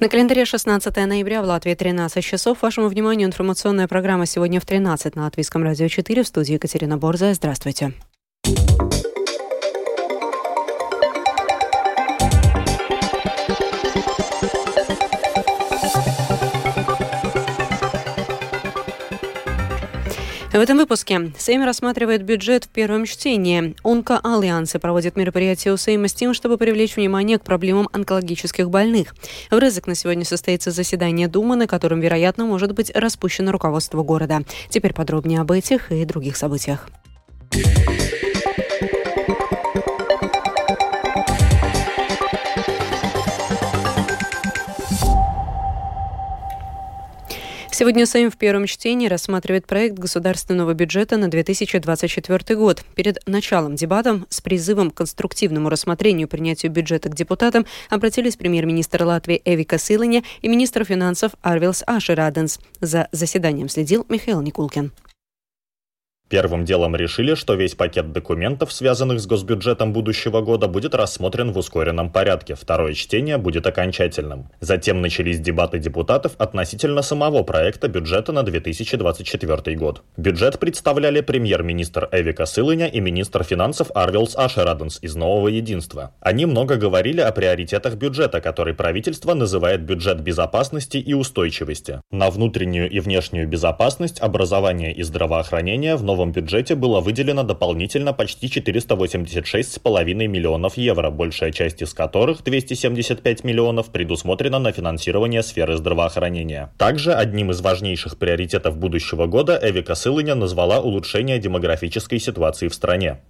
На календаре 16 ноября в Латвии 13 часов. Вашему вниманию информационная программа сегодня в 13 на Латвийском радио 4 в студии Екатерина Борзая. Здравствуйте. В этом выпуске Сейм рассматривает бюджет в первом чтении. Онко-альянсы проводят мероприятие у Сейма с тем, чтобы привлечь внимание к проблемам онкологических больных. В Рызык на сегодня состоится заседание Думы, на котором, вероятно, может быть распущено руководство города. Теперь подробнее об этих и других событиях. Сегодня Сейм в первом чтении рассматривает проект государственного бюджета на 2024 год. Перед началом дебатов с призывом к конструктивному рассмотрению принятию бюджета к депутатам обратились премьер-министр Латвии Эвика Силыня и министр финансов Арвилс Ашераденс. За заседанием следил Михаил Никулкин. Первым делом решили, что весь пакет документов, связанных с госбюджетом будущего года, будет рассмотрен в ускоренном порядке. Второе чтение будет окончательным. Затем начались дебаты депутатов относительно самого проекта бюджета на 2024 год. Бюджет представляли премьер-министр Эвика Сылыня и министр финансов Арвилс Ашераденс из «Нового единства». Они много говорили о приоритетах бюджета, который правительство называет бюджет безопасности и устойчивости. На внутреннюю и внешнюю безопасность, образование и здравоохранение в новом новом бюджете было выделено дополнительно почти 486,5 миллионов евро, большая часть из которых, 275 миллионов, предусмотрена на финансирование сферы здравоохранения. Также одним из важнейших приоритетов будущего года Эвика Сылыня назвала улучшение демографической ситуации в стране.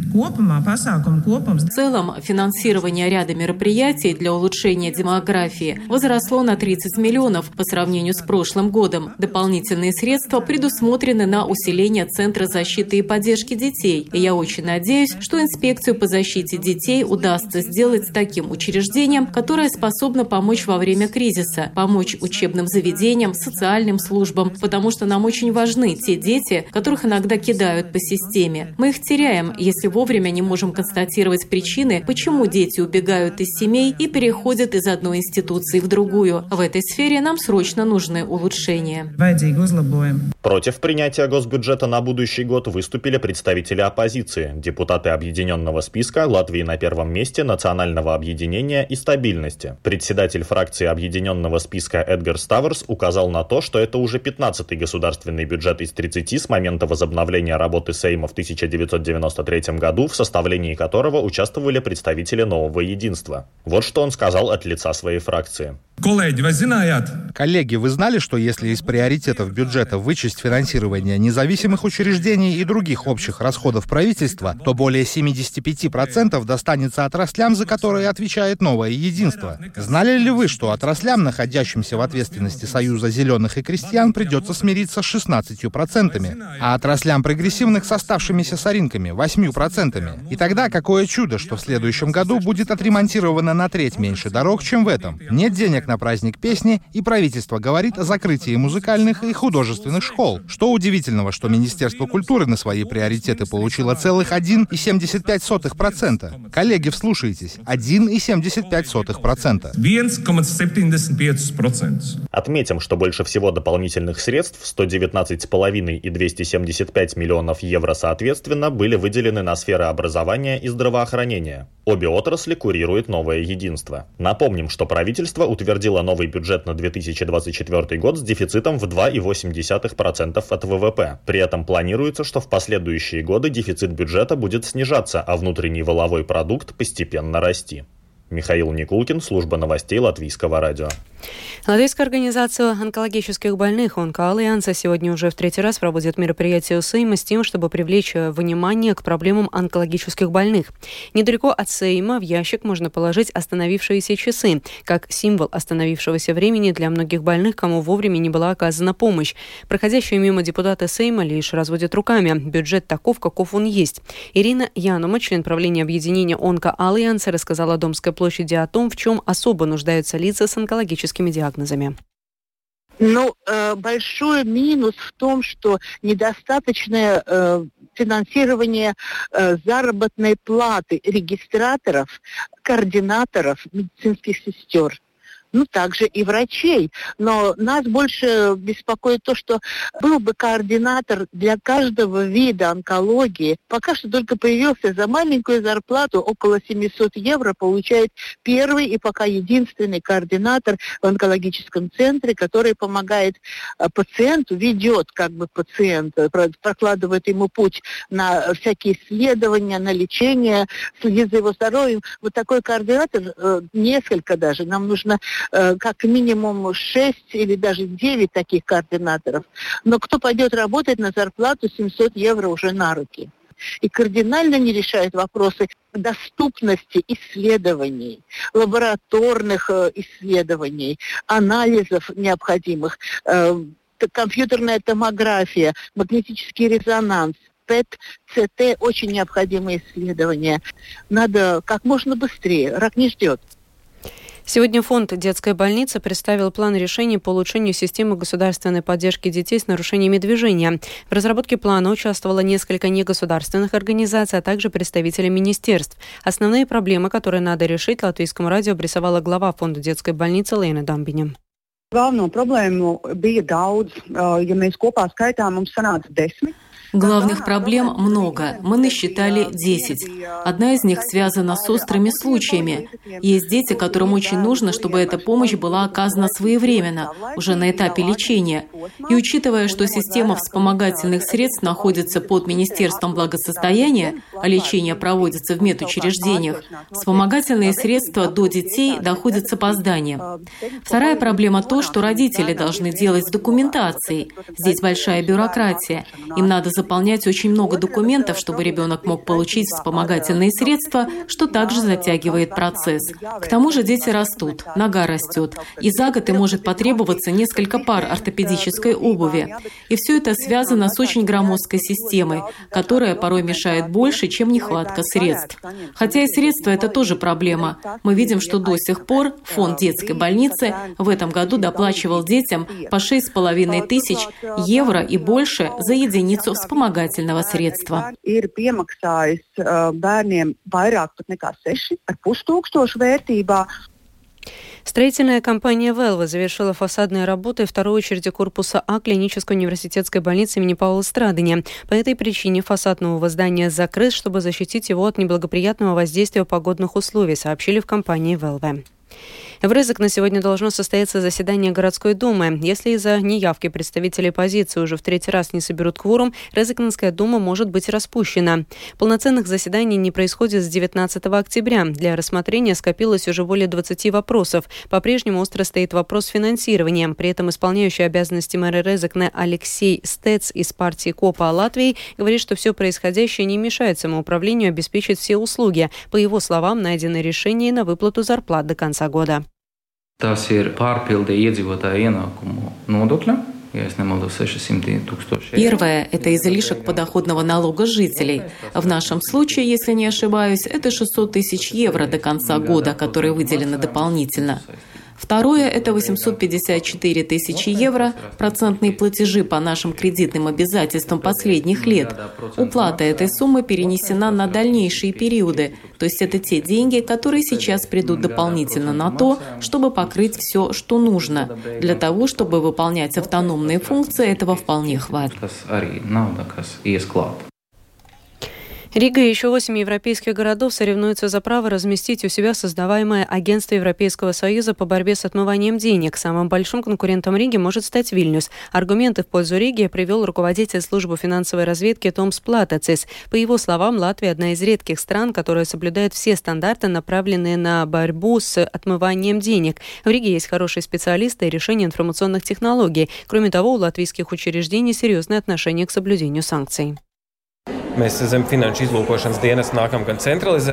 В целом, финансирование ряда мероприятий для улучшения демографии возросло на 30 миллионов по сравнению с прошлым годом. Дополнительные средства предусмотрены на усиление Центра защиты защиты и поддержки детей. И я очень надеюсь, что инспекцию по защите детей удастся сделать таким учреждением, которое способно помочь во время кризиса, помочь учебным заведениям, социальным службам, потому что нам очень важны те дети, которых иногда кидают по системе. Мы их теряем, если вовремя не можем констатировать причины, почему дети убегают из семей и переходят из одной институции в другую. В этой сфере нам срочно нужны улучшения. Против принятия госбюджета на будущий год выступили представители оппозиции, депутаты объединенного списка Латвии на первом месте, национального объединения и стабильности. Председатель фракции объединенного списка Эдгар Ставерс указал на то, что это уже 15-й государственный бюджет из 30 с момента возобновления работы Сейма в 1993 году, в составлении которого участвовали представители нового единства. Вот что он сказал от лица своей фракции. Коллеги, вы знали, что если из приоритетов бюджета вычесть финансирование независимых учреждений и других общих расходов правительства, то более 75% достанется отраслям, за которые отвечает новое единство. Знали ли вы, что отраслям, находящимся в ответственности Союза зеленых и крестьян, придется смириться с 16%, а отраслям прогрессивных с оставшимися соринками 8%? И тогда какое чудо, что в следующем году будет отремонтировано на треть меньше дорог, чем в этом. Нет денег на праздник песни, и правительство говорит о закрытии музыкальных и художественных школ. Что удивительного, что Министерство культуры на свои приоритеты получило целых 1,75%. Коллеги, вслушайтесь, 1,75%. Отметим, что больше всего дополнительных средств, 119,5 и 275 миллионов евро соответственно, были выделены на сферы образования и здравоохранения. Обе отрасли курирует новое единство. Напомним, что правительство утвердило новый бюджет на 2024 год с дефицитом в 2,8% от ВВП. При этом планируется, что в последующие годы дефицит бюджета будет снижаться, а внутренний воловой продукт постепенно расти. Михаил Никулкин, служба новостей Латвийского радио. Латвийская организация онкологических больных «Онко-Альянса» сегодня уже в третий раз проводит мероприятие Сейма с тем, чтобы привлечь внимание к проблемам онкологических больных. Недалеко от Сейма в ящик можно положить остановившиеся часы, как символ остановившегося времени для многих больных, кому вовремя не была оказана помощь. Проходящие мимо депутаты Сейма лишь разводят руками. Бюджет таков, каков он есть. Ирина Янума, член правления объединения «Онко-Альянса», рассказала Домской площади о том, в чем особо нуждаются лица с онкологическими диагнозами. Ну, э, большой минус в том, что недостаточное э, финансирование э, заработной платы регистраторов, координаторов, медицинских сестер. Ну, также и врачей. Но нас больше беспокоит то, что был бы координатор для каждого вида онкологии. Пока что только появился за маленькую зарплату, около 700 евро, получает первый и пока единственный координатор в онкологическом центре, который помогает э, пациенту, ведет как бы пациента, прокладывает ему путь на всякие исследования, на лечение, следит за его здоровьем. Вот такой координатор, э, несколько даже. Нам нужно как минимум 6 или даже 9 таких координаторов. Но кто пойдет работать на зарплату 700 евро уже на руки? и кардинально не решает вопросы доступности исследований, лабораторных э, исследований, анализов необходимых, э, компьютерная томография, магнетический резонанс, ПЭТ, ЦТ, очень необходимые исследования. Надо как можно быстрее, рак не ждет. Сегодня фонд «Детская больница» представил план решений по улучшению системы государственной поддержки детей с нарушениями движения. В разработке плана участвовало несколько негосударственных организаций, а также представители министерств. Основные проблемы, которые надо решить, латвийскому радио обрисовала глава фонда детской больницы Лейна Дамбиня. Galveno problēmu bija daudz. Ja mēs kopā skaitām, mums sanāca desmit. Главных проблем много. Мы насчитали 10. Одна из них связана с острыми случаями. Есть дети, которым очень нужно, чтобы эта помощь была оказана своевременно, уже на этапе лечения. И учитывая, что система вспомогательных средств находится под Министерством благосостояния, а лечение проводится в медучреждениях, вспомогательные средства до детей доходят с опозданием. Вторая проблема то, что родители должны делать с документацией. Здесь большая бюрократия. Им надо заполнять очень много документов, чтобы ребенок мог получить вспомогательные средства, что также затягивает процесс. К тому же дети растут, нога растет, и за год им может потребоваться несколько пар ортопедической обуви. И все это связано с очень громоздкой системой, которая порой мешает больше, чем нехватка средств. Хотя и средства – это тоже проблема. Мы видим, что до сих пор фонд детской больницы в этом году доплачивал детям по 6,5 тысяч евро и больше за единицу вспомогательного средства. Строительная компания «Велва» завершила фасадные работы второй очереди корпуса А клинической университетской больницы имени Паула Страдания. По этой причине фасад нового здания закрыт, чтобы защитить его от неблагоприятного воздействия погодных условий, сообщили в компании «Велва». В Рызык на сегодня должно состояться заседание городской думы. Если из-за неявки представителей позиции уже в третий раз не соберут кворум, Рызыкнская дума может быть распущена. Полноценных заседаний не происходит с 19 октября. Для рассмотрения скопилось уже более 20 вопросов. По-прежнему остро стоит вопрос финансирования. При этом исполняющий обязанности мэра Резекне Алексей Стец из партии КОПа Латвии говорит, что все происходящее не мешает самоуправлению обеспечить все услуги. По его словам, найдено решение на выплату зарплат до конца года. Tas ir pārpildi iedzīvotāju ienākumu nodokļa. Первое – это излишек подоходного налога жителей. В нашем случае, если не ошибаюсь, это 600 тысяч евро до конца года, которые выделены дополнительно. Второе – это 854 тысячи евро, процентные платежи по нашим кредитным обязательствам последних лет. Уплата этой суммы перенесена на дальнейшие периоды, то есть это те деньги, которые сейчас придут дополнительно на то, чтобы покрыть все, что нужно. Для того, чтобы выполнять автономные функции, этого вполне хватит. Рига и еще восемь европейских городов соревнуются за право разместить у себя создаваемое Агентство Европейского Союза по борьбе с отмыванием денег. Самым большим конкурентом Риги может стать Вильнюс. Аргументы в пользу Риги привел руководитель службы финансовой разведки Том Сплатецис. По его словам, Латвия одна из редких стран, которая соблюдает все стандарты, направленные на борьбу с отмыванием денег. В Риге есть хорошие специалисты и решения информационных технологий. Кроме того, у латвийских учреждений серьезное отношение к соблюдению санкций.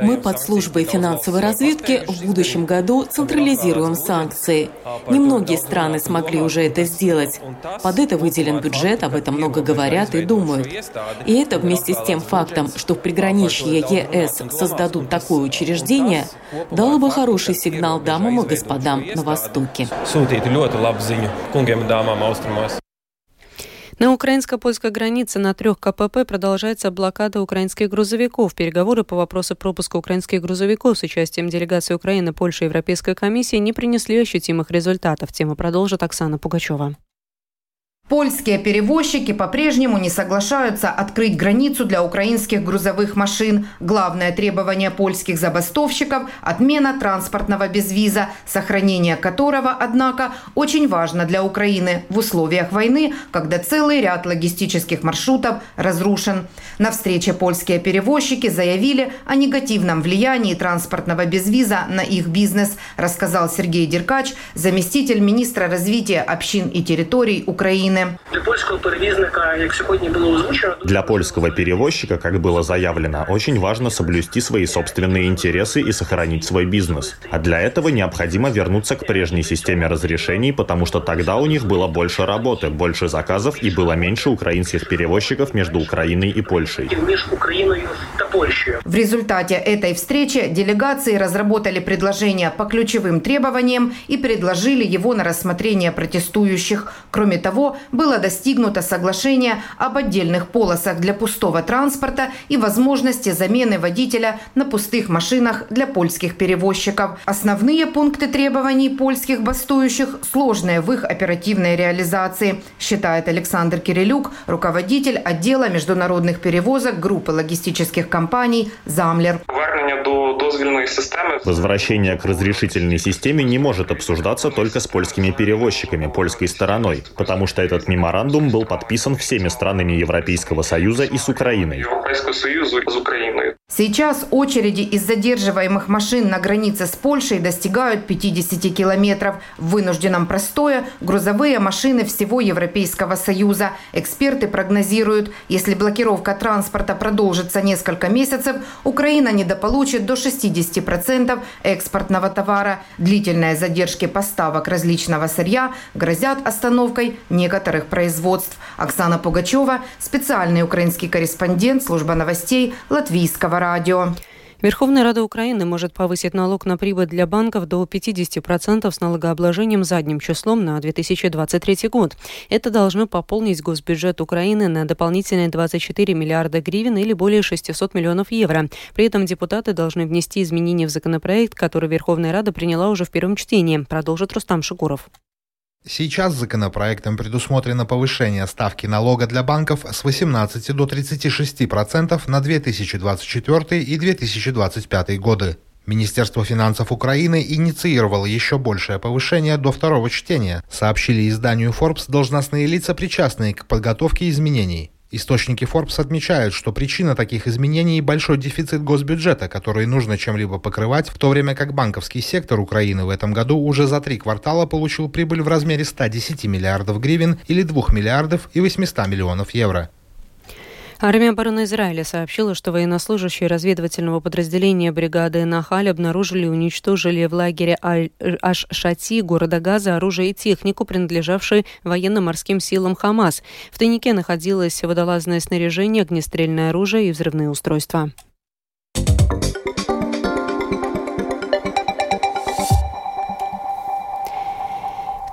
Мы под службой финансовой разведки в будущем году централизируем санкции. Немногие страны смогли уже это сделать. Под это выделен бюджет, об этом много говорят и думают. И это вместе с тем фактом, что в приграничье ЕС создадут такое учреждение, дало бы хороший сигнал дамам и господам на Востоке. На украинско-польской границе на трех КПП продолжается блокада украинских грузовиков. Переговоры по вопросу пропуска украинских грузовиков с участием делегации Украины, Польши и Европейской комиссии не принесли ощутимых результатов. Тему продолжит Оксана Пугачева. Польские перевозчики по-прежнему не соглашаются открыть границу для украинских грузовых машин. Главное требование польских забастовщиков – отмена транспортного безвиза, сохранение которого, однако, очень важно для Украины в условиях войны, когда целый ряд логистических маршрутов разрушен. На встрече польские перевозчики заявили о негативном влиянии транспортного безвиза на их бизнес, рассказал Сергей Деркач, заместитель министра развития общин и территорий Украины. України. Для польського перевізника, як сьогодні було озвучено, для польского перевозчика, как было заявлено, очень важно соблюсти свои собственные интересы и сохранить свой бизнес. А для этого необходимо вернуться к прежней системе разрешений, потому что тогда у них было больше работы, больше заказов и было меньше украинских перевозчиков между Украиной и Польшей. Между Украиной и Польшей. В результате этой встречи делегации разработали предложение по ключевым требованиям и предложили его на рассмотрение протестующих. Кроме того, было достигнуто соглашение об отдельных полосах для пустого транспорта и возможности замены водителя на пустых машинах для польских перевозчиков. Основные пункты требований польских бастующих сложные в их оперативной реализации, считает Александр Кирилюк, руководитель отдела международных перевозок группы логистических компаний «Замлер». Возвращение к разрешительной системе не может обсуждаться только с польскими перевозчиками, польской стороной, потому что этот меморандум был подписан всеми странами Европейского Союза и с Украиной. Сейчас очереди из задерживаемых машин на границе с Польшей достигают 50 километров. В вынужденном простое грузовые машины всего Европейского Союза. Эксперты прогнозируют, если блокировка транспорта продолжится несколько месяцев, Украина недополучит до 60% экспортного товара. Длительные задержки поставок различного сырья грозят остановкой некоторых производств. Оксана Пугачева, специальный украинский корреспондент служба новостей Латвийского радио. Верховная Рада Украины может повысить налог на прибыль для банков до 50% с налогообложением задним числом на 2023 год. Это должно пополнить госбюджет Украины на дополнительные 24 миллиарда гривен или более 600 миллионов евро. При этом депутаты должны внести изменения в законопроект, который Верховная Рада приняла уже в первом чтении, продолжит Рустам Шукуров. Сейчас законопроектом предусмотрено повышение ставки налога для банков с 18 до 36% на 2024 и 2025 годы. Министерство финансов Украины инициировало еще большее повышение до второго чтения, сообщили изданию Forbes должностные лица, причастные к подготовке изменений. Источники Forbes отмечают, что причина таких изменений – большой дефицит госбюджета, который нужно чем-либо покрывать, в то время как банковский сектор Украины в этом году уже за три квартала получил прибыль в размере 110 миллиардов гривен или 2 миллиардов и 800 миллионов евро. Армия обороны Израиля сообщила, что военнослужащие разведывательного подразделения бригады Нахаль обнаружили и уничтожили в лагере Аш-Шати города Газа оружие и технику, принадлежавшие военно-морским силам Хамас. В тайнике находилось водолазное снаряжение, огнестрельное оружие и взрывные устройства.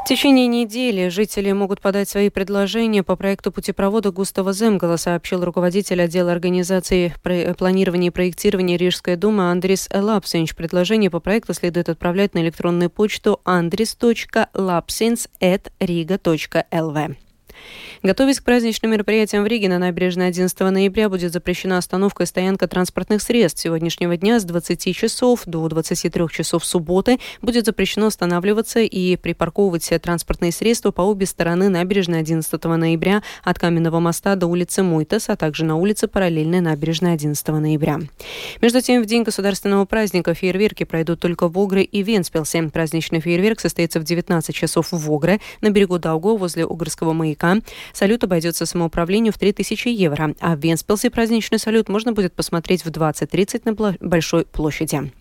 В течение недели жители могут подать свои предложения по проекту путепровода Густава Земгала, сообщил руководитель отдела организации планирования и проектирования Рижской думы Андрис Лапсинч. Предложение по проекту следует отправлять на электронную почту andris.lapsins.riga.lv. Готовясь к праздничным мероприятиям в Риге на набережной 11 ноября будет запрещена остановка и стоянка транспортных средств. Сегодняшнего дня с 20 часов до 23 часов субботы будет запрещено останавливаться и припарковывать транспортные средства по обе стороны набережной 11 ноября от Каменного моста до улицы Муйтес, а также на улице параллельной набережной 11 ноября. Между тем, в день государственного праздника фейерверки пройдут только в Огре и Венспилсе. Праздничный фейерверк состоится в 19 часов в Огре на берегу Даугавы возле Огрского маяка. Салют обойдется самоуправлению в 3000 евро, а в Венспилсе праздничный салют можно будет посмотреть в 20.30 на Большой площади.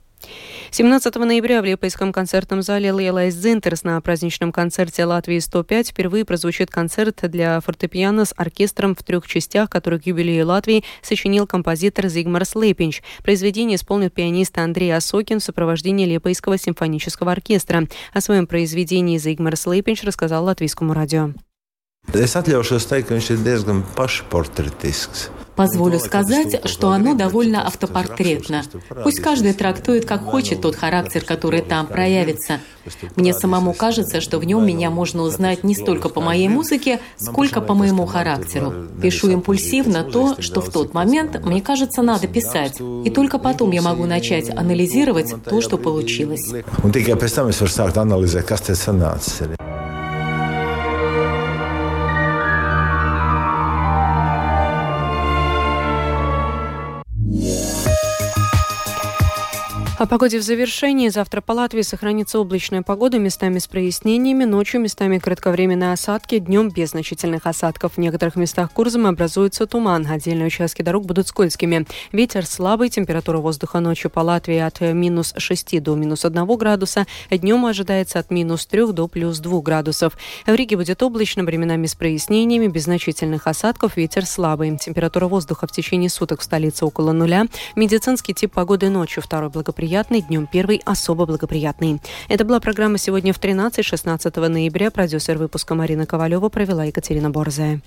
17 ноября в Лиепайском концертном зале Лиелайс Дзинтарс на праздничном концерте Латвии 105 впервые прозвучит концерт для фортепиано с оркестром в трех частях, который к юбилею Латвии сочинил композитор Зигмарс Лиепиньш. Произведение исполнит пианист Андрей Осокин в сопровождении Лиепайского симфонического оркестра. О своем произведении Зигмар Слепинч рассказал латвийскому радио. Es atļaušos teikt, ka viņš ir diezgan pašportretisks. Позволю сказать, что оно довольно автопортретно. Пусть каждый трактует как хочет тот характер, который там проявится. Мне самому кажется, что в нем меня можно узнать не столько по моей музыке, сколько по моему характеру. Пишу импульсивно то, что в тот момент мне кажется надо писать. И только потом я могу начать анализировать то, что получилось. О погоде в завершении. Завтра по Латвии сохранится облачная погода, местами с прояснениями, ночью местами кратковременные осадки, днем без значительных осадков. В некоторых местах Курзама образуется туман. Отдельные участки дорог будут скользкими. Ветер слабый, температура воздуха ночью по Латвии от минус 6 до минус 1 градуса, днем ожидается от минус 3 до плюс 2 градусов. В Риге будет облачно, временами с прояснениями, без значительных осадков, ветер слабый. Температура воздуха в течение суток в столице около нуля. Медицинский тип погоды ночью второй благоприятный благоприятный, днем первый особо благоприятный. Это была программа сегодня в 13-16 ноября. Продюсер выпуска Марина Ковалева провела Екатерина Борзая.